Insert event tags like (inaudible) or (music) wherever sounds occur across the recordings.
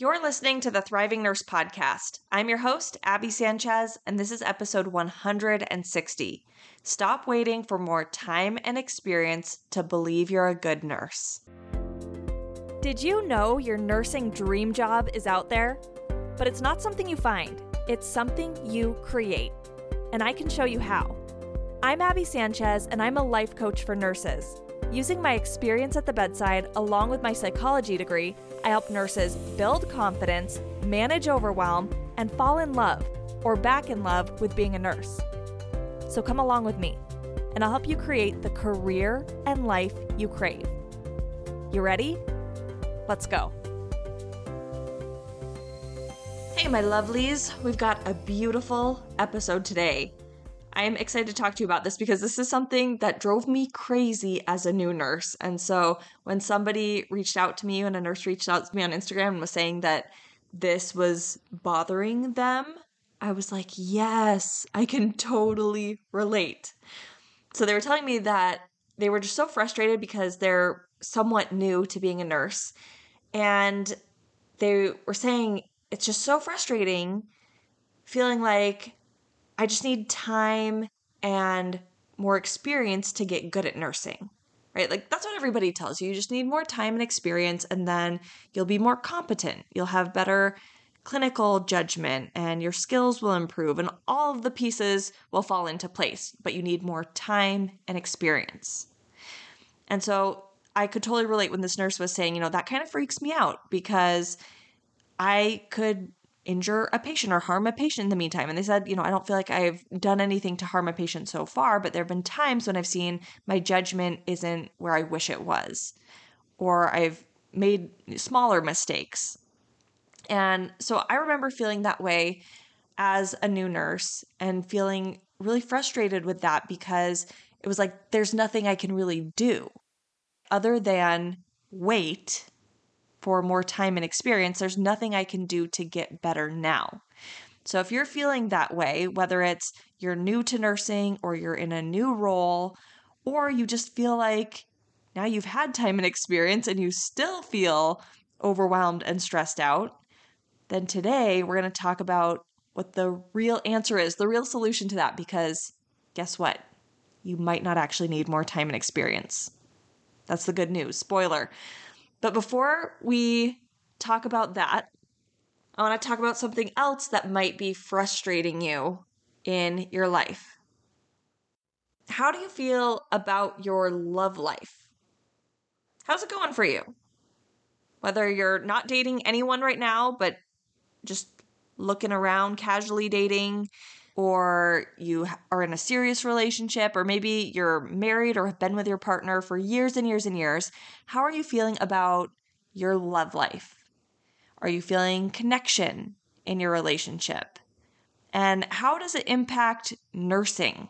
You're listening to the Thriving Nurse Podcast. I'm your host, Abby Sanchez, and this is episode 160. Stop waiting for more time and experience to believe you're a good nurse. Did you know your nursing dream job is out there? But it's not something you find, it's something you create. And I can show you how. I'm Abby Sanchez, and I'm a life coach for nurses. Using my experience at the bedside along with my psychology degree, I help nurses build confidence, manage overwhelm, and fall in love or back in love with being a nurse. So come along with me, and I'll help you create the career and life you crave. You ready? Let's go. Hey, my lovelies, we've got a beautiful episode today. I'm excited to talk to you about this because this is something that drove me crazy as a new nurse. And so when somebody reached out to me, when a nurse reached out to me on Instagram and was saying that this was bothering them, I was like, yes, I can totally relate. So they were telling me that they were just so frustrated because they're somewhat new to being a nurse. And they were saying it's just so frustrating feeling like I just need time and more experience to get good at nursing. Right? Like that's what everybody tells you. You just need more time and experience and then you'll be more competent. You'll have better clinical judgment and your skills will improve and all of the pieces will fall into place, but you need more time and experience. And so I could totally relate when this nurse was saying, you know, that kind of freaks me out because I could injure a patient or harm a patient in the meantime. And they said, you know, I don't feel like I've done anything to harm a patient so far, but there have been times when I've seen my judgment isn't where I wish it was, or I've made smaller mistakes. And so I remember feeling that way as a new nurse and feeling really frustrated with that because it was like there's nothing I can really do other than wait for more time and experience, there's nothing I can do to get better now. So if you're feeling that way, whether it's you're new to nursing or you're in a new role, or you just feel like now you've had time and experience and you still feel overwhelmed and stressed out, then today we're going to talk about what the real answer is, the real solution to that, because guess what? You might not actually need more time and experience. That's the good news. Spoiler. But before we talk about that, I want to talk about something else that might be frustrating you in your life. How do you feel about your love life? How's it going for you? Whether you're not dating anyone right now, but just looking around, casually dating, or you are in a serious relationship, or maybe you're married or have been with your partner for years and years and years, how are you feeling about your love life? Are you feeling connection in your relationship? And how does it impact nursing?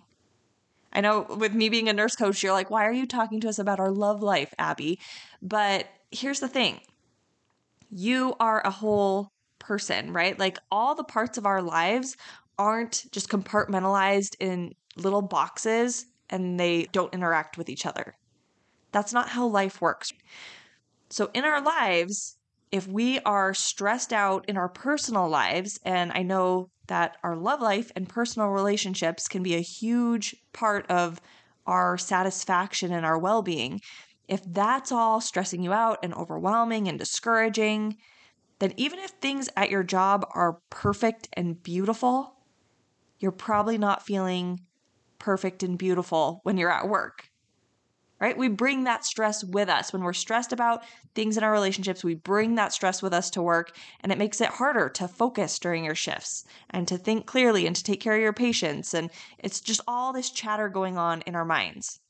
I know with me being a nurse coach, you're like, why are you talking to us about our love life, Abby? But here's the thing you are a whole person, right? Like all the parts of our lives aren't just compartmentalized in little boxes and they don't interact with each other. That's not how life works. So, in our lives, if we are stressed out in our personal lives, and I know that our love life and personal relationships can be a huge part of our satisfaction and our well being, if that's all stressing you out and overwhelming and discouraging, then even if things at your job are perfect and beautiful, you're probably not feeling perfect and beautiful when you're at work. Right? We bring that stress with us. When we're stressed about things in our relationships, we bring that stress with us to work, and it makes it harder to focus during your shifts and to think clearly and to take care of your patients. And it's just all this chatter going on in our minds.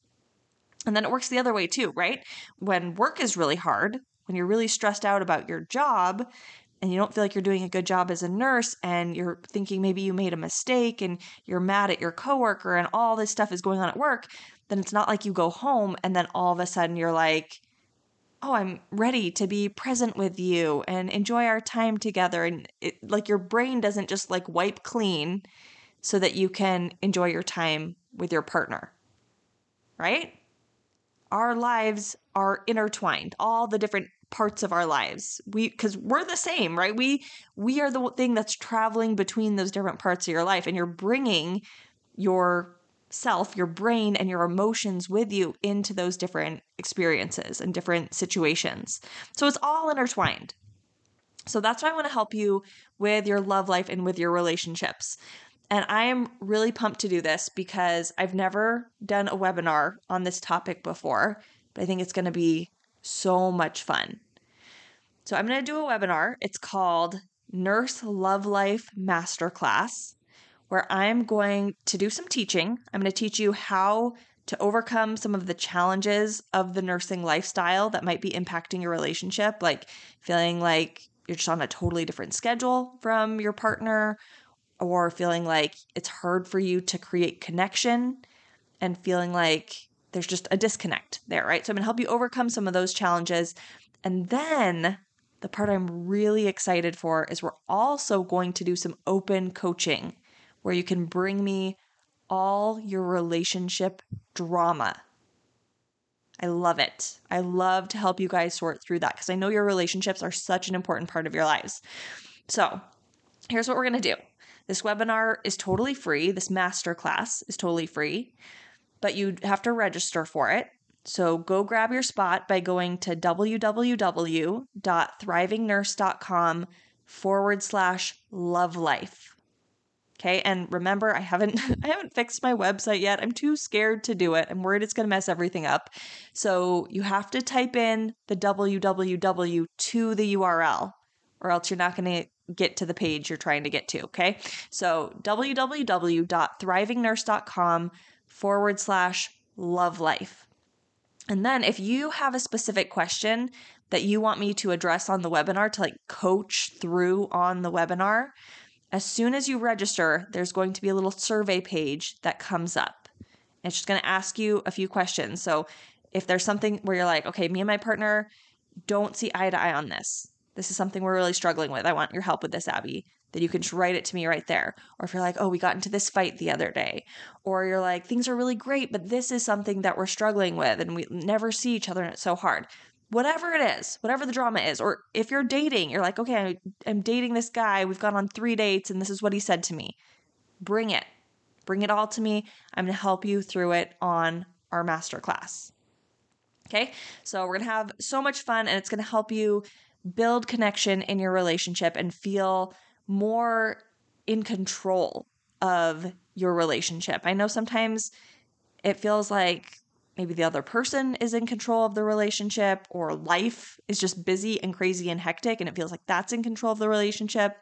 And then it works the other way too, right? When work is really hard, when you're really stressed out about your job, and you don't feel like you're doing a good job as a nurse and you're thinking maybe you made a mistake and you're mad at your coworker and all this stuff is going on at work, then it's not like you go home and then all of a sudden you're like, oh, I'm ready to be present with you and enjoy our time together. And it, like your brain doesn't just like wipe clean so that you can enjoy your time with your partner, right? Our lives are intertwined. All the different parts of our lives. We cuz we're the same, right? We we are the thing that's traveling between those different parts of your life and you're bringing your self, your brain and your emotions with you into those different experiences and different situations. So it's all intertwined. So that's why I want to help you with your love life and with your relationships. And I am really pumped to do this because I've never done a webinar on this topic before, but I think it's going to be so much fun. So I'm going to do a webinar. It's called Nurse Love Life Masterclass, where I'm going to do some teaching. I'm going to teach you how to overcome some of the challenges of the nursing lifestyle that might be impacting your relationship, like feeling like you're just on a totally different schedule from your partner, or feeling like it's hard for you to create connection and feeling like there's just a disconnect there, right? So I'm going to help you overcome some of those challenges. And then the part I'm really excited for is we're also going to do some open coaching where you can bring me all your relationship drama. I love it. I love to help you guys sort through that because I know your relationships are such an important part of your lives. So, here's what we're going to do this webinar is totally free. This masterclass is totally free, but you have to register for it. So go grab your spot by going to www.thrivingnurse.com forward slash love life. Okay, and remember, I haven't (laughs) I haven't fixed my website yet. I'm too scared to do it. I'm worried it's going to mess everything up. So you have to type in the www to the URL, or else you're not going to get to the page you're trying to get to. Okay. So www.thrivingnurse.com forward slash love life. And then if you have a specific question that you want me to address on the webinar to like coach through on the webinar, as soon as you register, there's going to be a little survey page that comes up. It's just going to ask you a few questions. So if there's something where you're like, okay, me and my partner don't see eye to eye on this, this is something we're really struggling with. I want your help with this, Abby. Then you can just write it to me right there. Or if you're like, oh, we got into this fight the other day. Or you're like, things are really great, but this is something that we're struggling with and we never see each other and it's so hard. Whatever it is, whatever the drama is. Or if you're dating, you're like, okay, I'm dating this guy. We've gone on three dates and this is what he said to me. Bring it. Bring it all to me. I'm going to help you through it on our masterclass. Okay, so we're gonna have so much fun and it's gonna help you build connection in your relationship and feel more in control of your relationship. I know sometimes it feels like maybe the other person is in control of the relationship or life is just busy and crazy and hectic and it feels like that's in control of the relationship.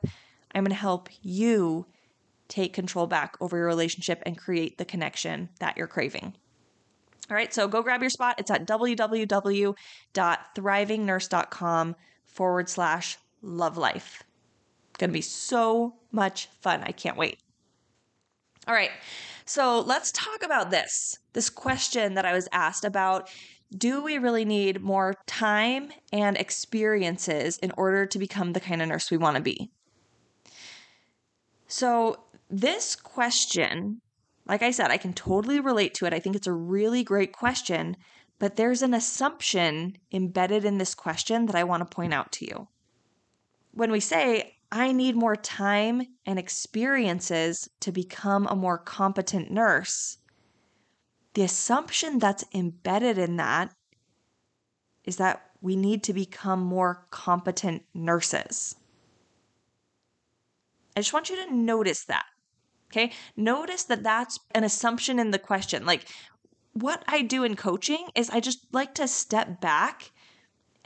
I'm going to help you take control back over your relationship and create the connection that you're craving. All right, so go grab your spot. It's at www.thrivingnurse.com forward slash love life. Gonna be so much fun. I can't wait. All right, so let's talk about this this question that I was asked about do we really need more time and experiences in order to become the kind of nurse we want to be? So, this question, like I said, I can totally relate to it. I think it's a really great question, but there's an assumption embedded in this question that I want to point out to you. When we say, I need more time and experiences to become a more competent nurse, the assumption that's embedded in that is that we need to become more competent nurses. I just want you to notice that. Okay. Notice that that's an assumption in the question. Like, what I do in coaching is I just like to step back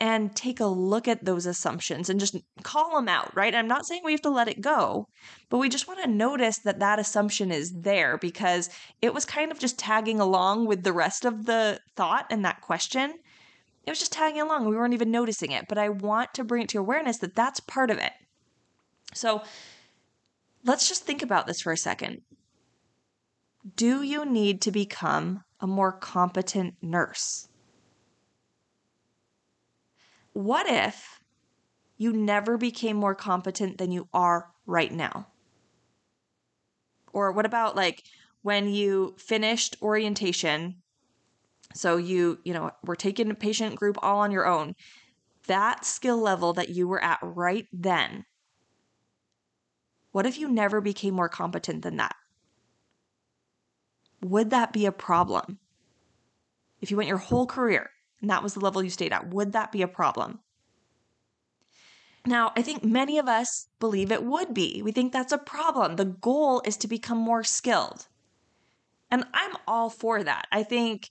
and take a look at those assumptions and just call them out, right? I'm not saying we have to let it go, but we just want to notice that that assumption is there because it was kind of just tagging along with the rest of the thought and that question. It was just tagging along. We weren't even noticing it, but I want to bring it to awareness that that's part of it. So let's just think about this for a second. Do you need to become a more competent nurse? What if you never became more competent than you are right now? Or what about like when you finished orientation? So you, you know, we're taking a patient group all on your own. that skill level that you were at right then, what if you never became more competent than that? Would that be a problem? If you went your whole career and that was the level you stayed at, would that be a problem? Now, I think many of us believe it would be. We think that's a problem. The goal is to become more skilled. And I'm all for that. I think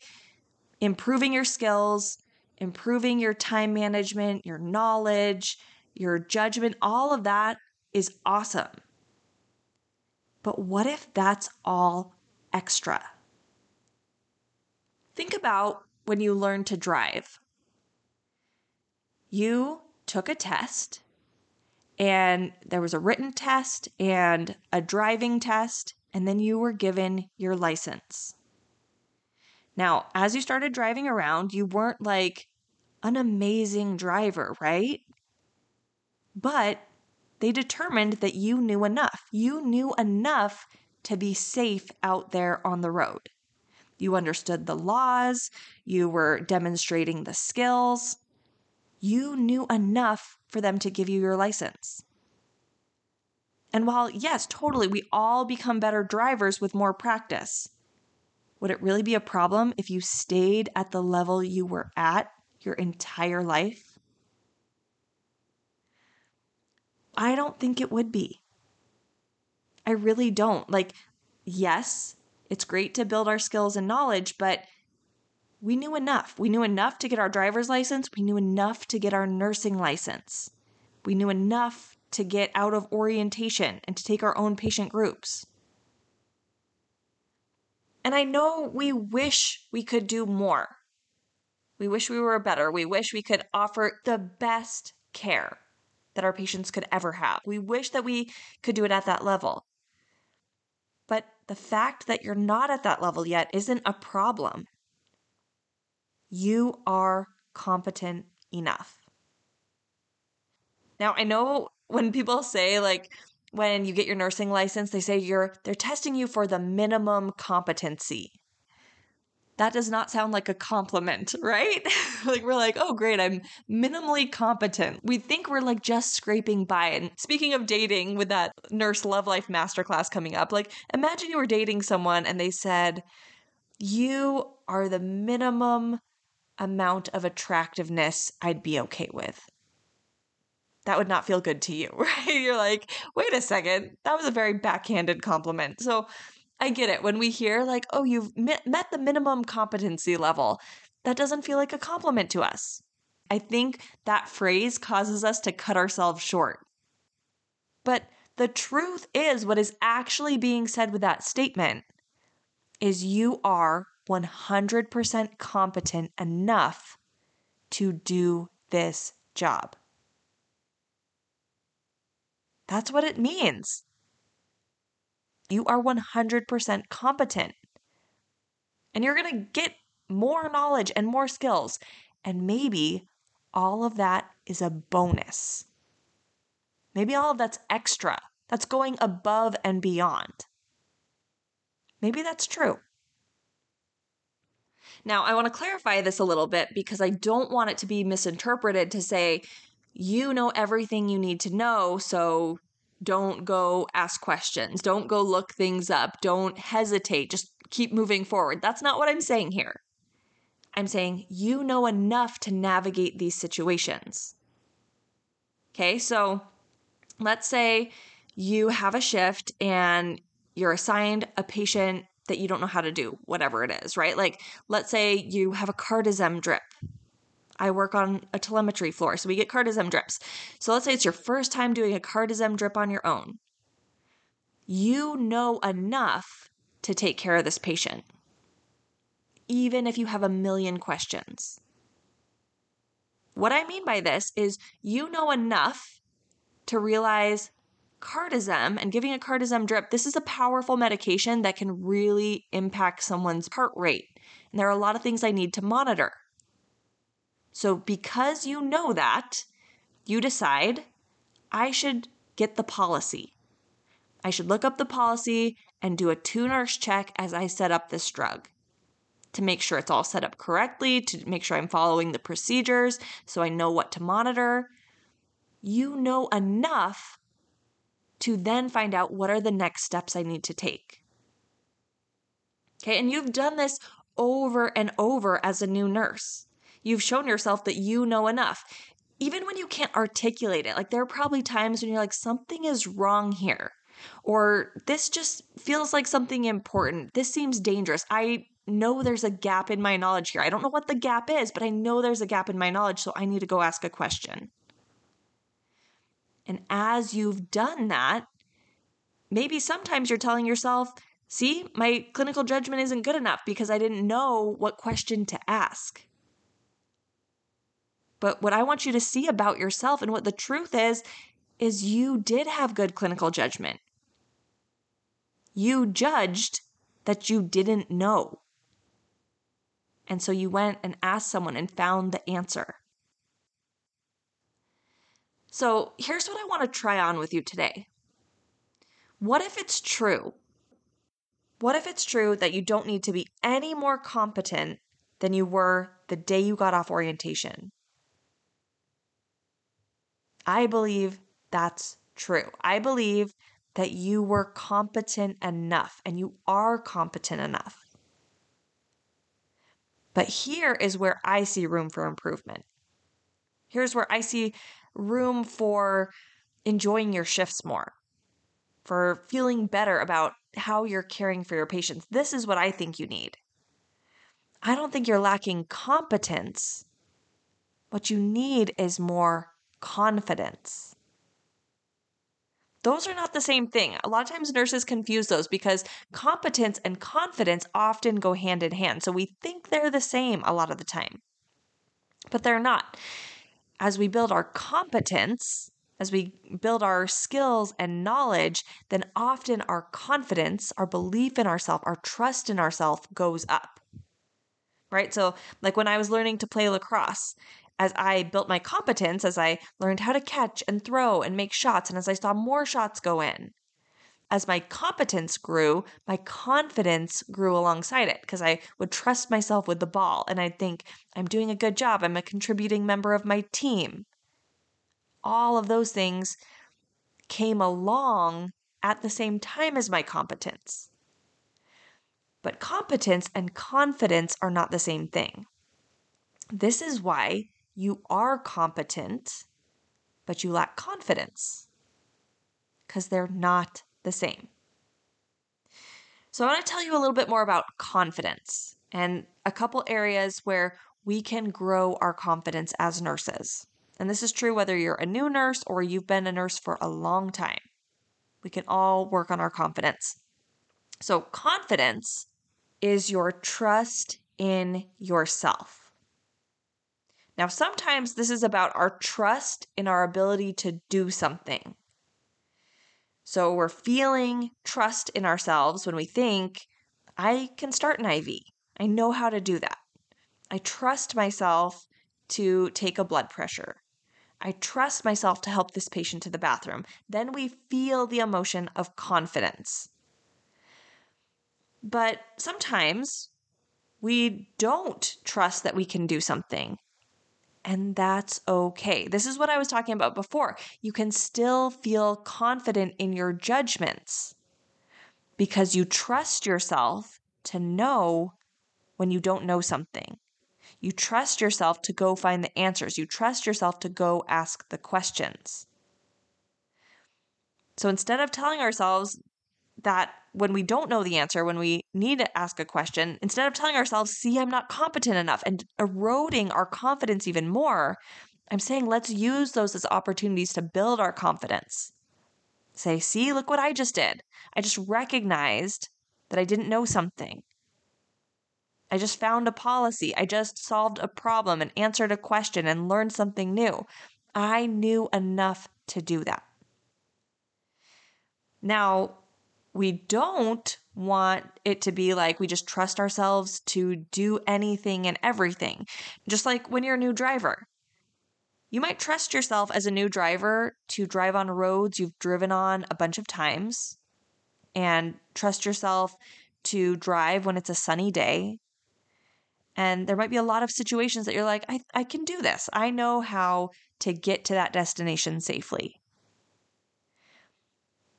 improving your skills, improving your time management, your knowledge, your judgment, all of that is awesome. But what if that's all extra? Think about when you learned to drive. You took a test, and there was a written test and a driving test, and then you were given your license. Now, as you started driving around, you weren't like an amazing driver, right? But they determined that you knew enough. You knew enough to be safe out there on the road. You understood the laws, you were demonstrating the skills. You knew enough for them to give you your license. And while, yes, totally, we all become better drivers with more practice, would it really be a problem if you stayed at the level you were at your entire life? I don't think it would be. I really don't. Like, yes, it's great to build our skills and knowledge, but we knew enough. We knew enough to get our driver's license. We knew enough to get our nursing license. We knew enough to get out of orientation and to take our own patient groups. And I know we wish we could do more. We wish we were better. We wish we could offer the best care that our patients could ever have. We wish that we could do it at that level. The fact that you're not at that level yet isn't a problem. You are competent enough. Now, I know when people say, like, when you get your nursing license, they say you're they're testing you for the minimum competency. That does not sound like a compliment, (laughs) right? (laughs) like we're like, "Oh, great, I'm minimally competent." We think we're like just scraping by. And speaking of dating with that nurse love life masterclass coming up, like imagine you were dating someone and they said, "You are the minimum amount of attractiveness I'd be okay with." that would not feel good to you, (laughs) right? You're like, wait a second, that was a very backhanded compliment. So I get it. When we hear, like, oh, you've met the minimum competency level, that doesn't feel like a compliment to us. I think that phrase causes us to cut ourselves short. But the truth is, what is actually being said with that statement is you are 100% competent enough to do this job. That's what it means. You are 100% competent. And you're going to get more knowledge and more skills. And maybe all of that is a bonus. Maybe all of that's extra. That's going above and beyond. Maybe that's true. Now, I want to clarify this a little bit because I don't want it to be misinterpreted to say you know everything you need to know, so don't go ask questions, don't go look things up, don't hesitate, just keep moving forward. That's not what I'm saying here. I'm saying you know enough to navigate these situations. Okay, so let's say you have a shift and you're assigned a patient that you don't know how to do, whatever it is, right? Like, let's say you have a cardizem drip I work on a telemetry floor, so we get cardizem drips. So let's say it's your first time doing a cardizem drip on your own. You know enough to take care of this patient, even if you have a million questions. What I mean by this is you know enough to realize cardizem and giving a cardizem drip, this is a powerful medication that can really impact someone's heart rate. And there are a lot of things I need to monitor. So, because you know that, you decide I should get the policy. I should look up the policy and do a two nurse check as I set up this drug. to make sure it's all set up correctly, to make sure I'm following the procedures so I know what to monitor. You know enough to then find out what are the next steps I need to take. Okay, and you've done this over and over as a new nurse. You've shown yourself that you know enough. Even when you can't articulate it, like there are probably times when you're like, something is wrong here, or this just feels like something important. This seems dangerous. I know there's a gap in my knowledge here. I don't know what the gap is, but I know there's a gap in my knowledge, so I need to go ask a question. And as you've done that, maybe sometimes you're telling yourself, see, my clinical judgment isn't good enough because I didn't know what question to ask. But what I want you to see about yourself and what the truth is, is you did have good clinical judgment. You judged that you didn't know. And so you went and asked someone and found the answer. So here's what I want to try on with you today. What if it's true? What if it's true that you don't need to be any more competent than you were the day you got off orientation? I believe that's true. I believe that you were competent enough and you are competent enough. But here is where I see room for improvement. Here's where I see room for enjoying your shifts more, for feeling better about how you're caring for your patients. This is what I think you need. I don't think you're lacking competence. What you need is more confidence. Those are not the same thing. A lot of times nurses confuse those because competence and confidence often go hand in hand. So we think they're the same a lot of the time, but they're not as we build our competence, as we build our skills and knowledge, then often our confidence, our belief in ourselves, our trust in ourselves goes up. Right? So, like when I was learning to play lacrosse, as I built my competence, as I learned how to catch and throw and make shots, and as I saw more shots go in, as my competence grew, my confidence grew alongside it because I would trust myself with the ball and I'd think, I'm doing a good job. I'm a contributing member of my team. All of those things came along at the same time as my competence. But competence and confidence are not the same thing. This is why you are competent, but you lack confidence because they're not the same. So, I want to tell you a little bit more about confidence and a couple areas where we can grow our confidence as nurses. And this is true whether you're a new nurse or you've been a nurse for a long time. We can all work on our confidence. So, confidence is your trust in yourself. Now, sometimes this is about our trust in our ability to do something. So we're feeling trust in ourselves when we think, I can start an IV. I know how to do that. I trust myself to take a blood pressure. I trust myself to help this patient to the bathroom. Then we feel the emotion of confidence. But sometimes we don't trust that we can do something and that's okay. This is what I was talking about before. You can still feel confident in your judgments because you trust yourself to know when you don't know something. You trust yourself to go find the answers. You trust yourself to go ask the questions. So instead of telling ourselves that when we don't know the answer, when we need to ask a question, instead of telling ourselves, see, I'm not competent enough, and eroding our confidence even more, I'm saying let's use those as opportunities to build our confidence. Say, see, look what I just did. I just recognized that I didn't know something. I just found a policy. I just solved a problem and answered a question and learned something new. I knew enough to do that. Now, we don't want it to be like we just trust ourselves to do anything and everything. Just like when you're a new driver. You might trust yourself as a new driver to drive on roads you've driven on a bunch of times and trust yourself to drive when it's a sunny day. And there might be a lot of situations that you're like, I, I can do this. I know how to get to that destination safely.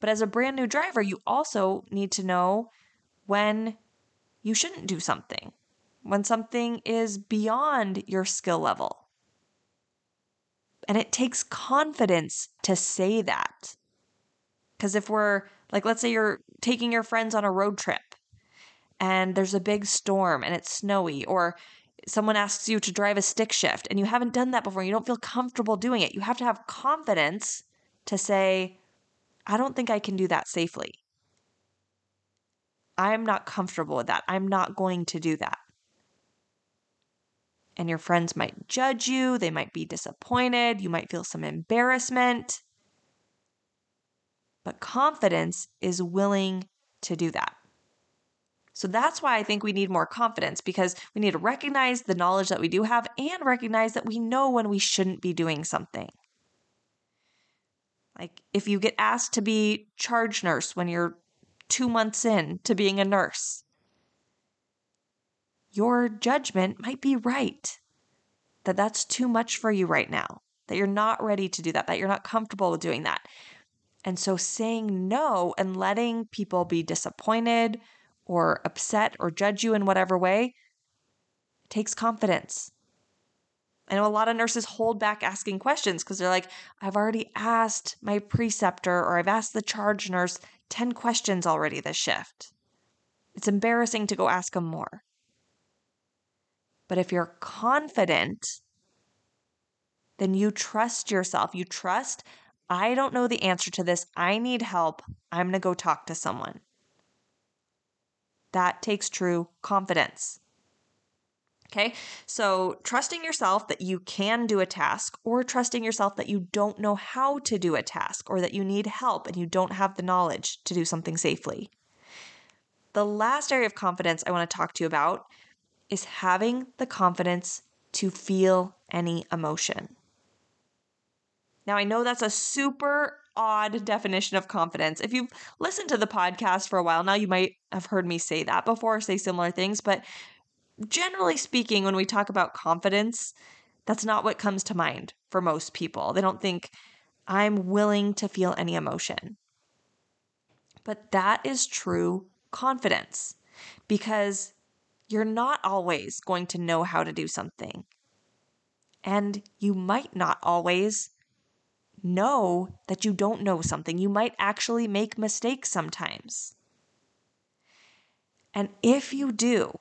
But as a brand new driver, you also need to know when you shouldn't do something, when something is beyond your skill level. And it takes confidence to say that. Because if we're, like, let's say you're taking your friends on a road trip and there's a big storm and it's snowy, or someone asks you to drive a stick shift and you haven't done that before, you don't feel comfortable doing it. You have to have confidence to say, I don't think I can do that safely. I'm not comfortable with that. I'm not going to do that. And your friends might judge you, they might be disappointed, you might feel some embarrassment. But confidence is willing to do that. So that's why I think we need more confidence because we need to recognize the knowledge that we do have and recognize that we know when we shouldn't be doing something. Like if you get asked to be charge nurse when you're two months in to being a nurse, your judgment might be right that that's too much for you right now, that you're not ready to do that, that you're not comfortable with doing that. And so saying no and letting people be disappointed or upset or judge you in whatever way takes confidence. I know a lot of nurses hold back asking questions because they're like, I've already asked my preceptor or I've asked the charge nurse 10 questions already this shift. It's embarrassing to go ask them more. But if you're confident, then you trust yourself. You trust, I don't know the answer to this. I need help. I'm going to go talk to someone. That takes true confidence. Okay, so trusting yourself that you can do a task, or trusting yourself that you don't know how to do a task, or that you need help and you don't have the knowledge to do something safely. The last area of confidence I want to talk to you about is having the confidence to feel any emotion. Now, I know that's a super odd definition of confidence. If you've listened to the podcast for a while now, you might have heard me say that before, say similar things, but generally speaking, when we talk about confidence, that's not what comes to mind for most people. They don't think, I'm willing to feel any emotion. But that is true confidence because you're not always going to know how to do something. And you might not always know that you don't know something. You might actually make mistakes sometimes. And if you do,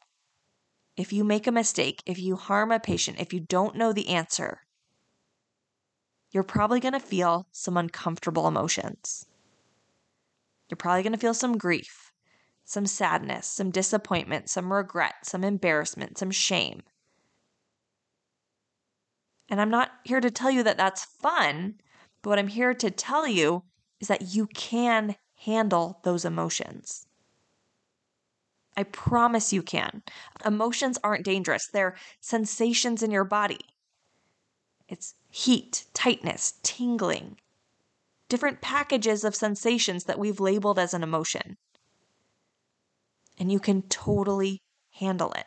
if you make a mistake, if you harm a patient, if you don't know the answer, you're probably going to feel some uncomfortable emotions. You're probably going to feel some grief, some sadness, some disappointment, some regret, some embarrassment, some shame. And I'm not here to tell you that that's fun, but what I'm here to tell you is that you can handle those emotions. I promise you can. Emotions aren't dangerous, they're sensations in your body. It's heat, tightness, tingling, different packages of sensations that we've labeled as an emotion. And you can totally handle it.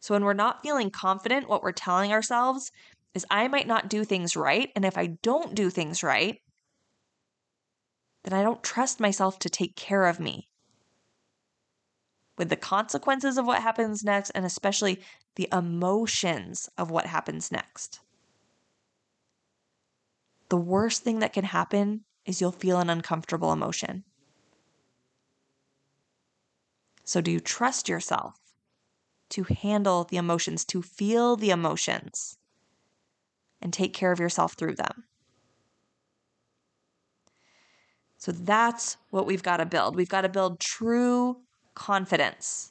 So, when we're not feeling confident, what we're telling ourselves is I might not do things right. And if I don't do things right, then I don't trust myself to take care of me. With the consequences of what happens next, and especially the emotions of what happens next. The worst thing that can happen is you'll feel an uncomfortable emotion. So, do you trust yourself to handle the emotions, to feel the emotions, and take care of yourself through them? So that's what we've got to build. We've got to build true confidence.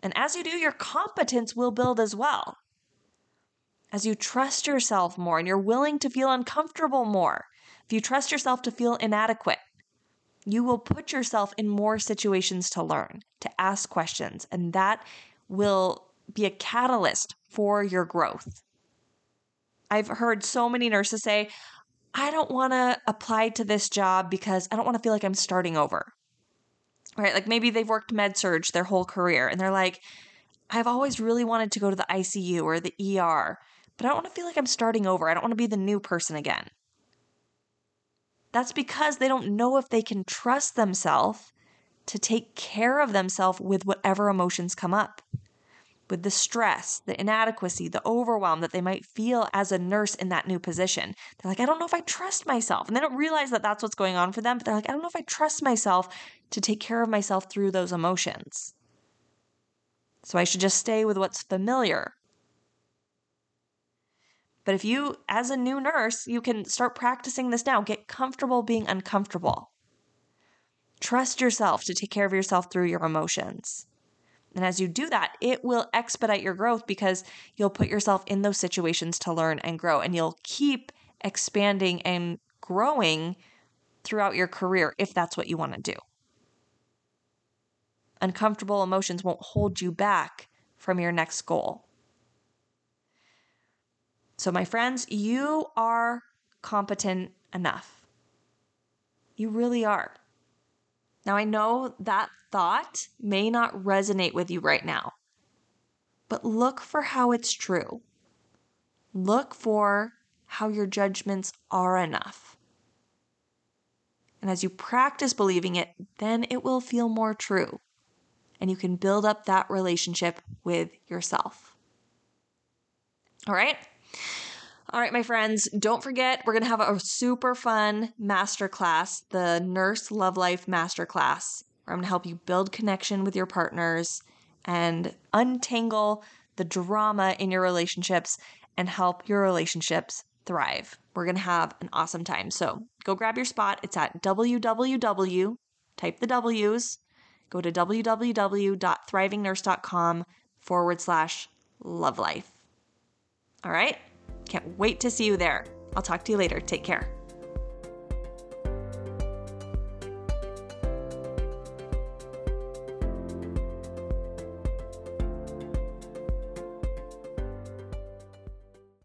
And as you do, your competence will build as well. As you trust yourself more and you're willing to feel uncomfortable more, if you trust yourself to feel inadequate, you will put yourself in more situations to learn, to ask questions, and that will be a catalyst for your growth. I've heard so many nurses say, I don't want to apply to this job because I don't want to feel like I'm starting over. right? Like maybe they've worked med surg their whole career and they're like, I've always really wanted to go to the ICU or the ER, but I don't want to feel like I'm starting over. I don't want to be the new person again. That's because they don't know if they can trust themselves to take care of themselves with whatever emotions come up. With the stress, the inadequacy, the overwhelm that they might feel as a nurse in that new position. They're like, I don't know if I trust myself. And they don't realize that that's what's going on for them, but they're like, I don't know if I trust myself to take care of myself through those emotions. So I should just stay with what's familiar. But if you, as a new nurse, you can start practicing this now, get comfortable being uncomfortable. Trust yourself to take care of yourself through your emotions. And as you do that, it will expedite your growth because you'll put yourself in those situations to learn and grow, and you'll keep expanding and growing throughout your career if that's what you want to do. Uncomfortable emotions won't hold you back from your next goal. So, my friends, you are competent enough. You really are. Now, I know that thought may not resonate with you right now, but look for how it's true. Look for how your judgments are enough. And as you practice believing it, then it will feel more true. And you can build up that relationship with yourself. All right? All right, my friends, don't forget we're going to have a super fun masterclass, the Nurse Love Life Masterclass, where I'm going to help you build connection with your partners and untangle the drama in your relationships and help your relationships thrive. We're going to have an awesome time. So go grab your spot. It's at www, type the W's, go to www.thrivingnurse.com forward slash love life. All right? Can't wait to see you there. I'll talk to you later. Take care.